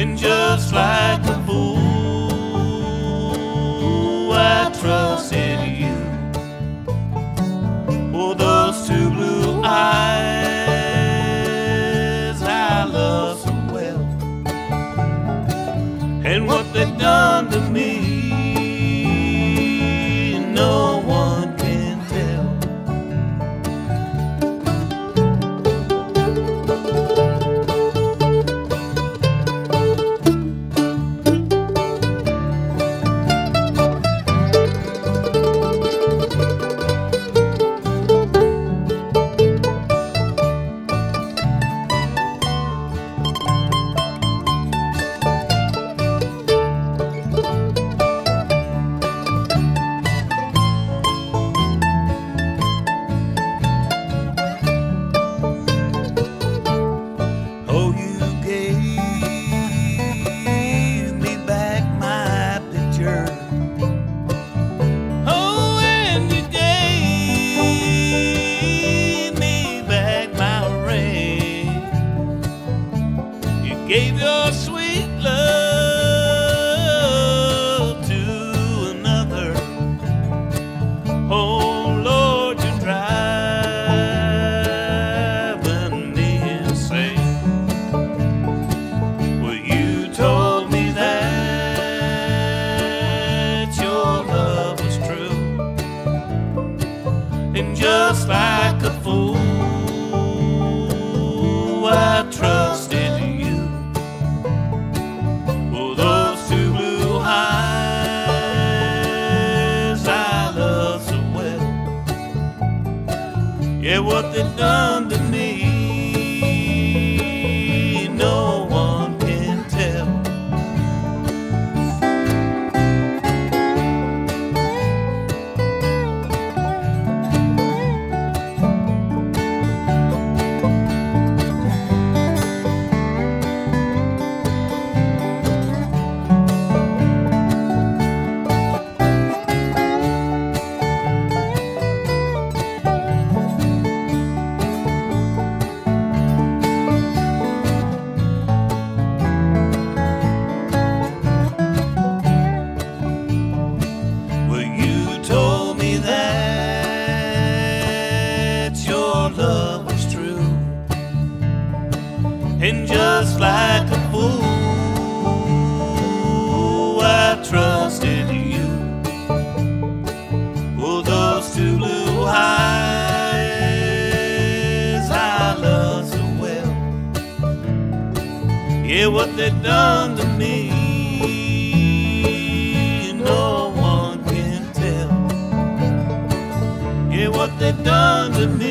And just like a fool, I trusted you. Oh, those two blue eyes I love so well. And what they've done to me. Your sweet love Yeah, what they done to And just like a fool, I trusted you. Well, those two blue eyes I love so well. Yeah, what they done to me, no one can tell. Yeah, what they done to me,